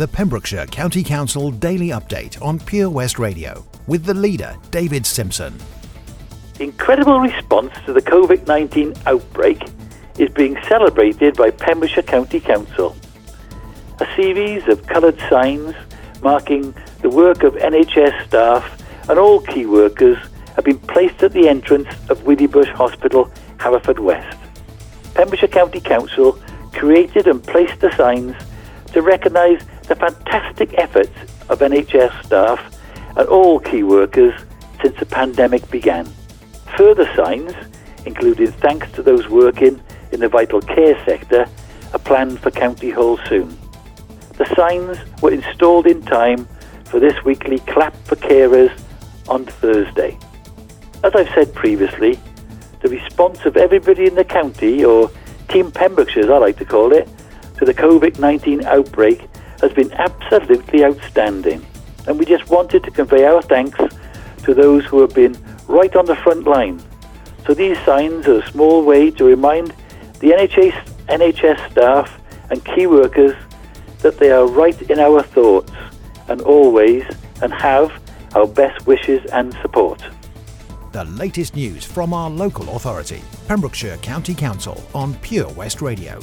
the Pembrokeshire County Council Daily Update on Pure West Radio with the leader, David Simpson. Incredible response to the COVID 19 outbreak is being celebrated by Pembrokeshire County Council. A series of coloured signs marking the work of NHS staff and all key workers have been placed at the entrance of Withybush Hospital, Haverfordwest. Pembrokeshire County Council created and placed the signs to recognise the fantastic efforts of NHS staff and all key workers since the pandemic began. Further signs, including thanks to those working in the vital care sector, are planned for County Hall soon. The signs were installed in time for this weekly clap for carers on Thursday. As I've said previously, the response of everybody in the county, or Team Pembrokeshire as I like to call it, to the COVID 19 outbreak has been absolutely outstanding. And we just wanted to convey our thanks to those who have been right on the front line. So these signs are a small way to remind the NHS, NHS staff and key workers that they are right in our thoughts and always and have our best wishes and support. The latest news from our local authority, Pembrokeshire County Council on Pure West Radio.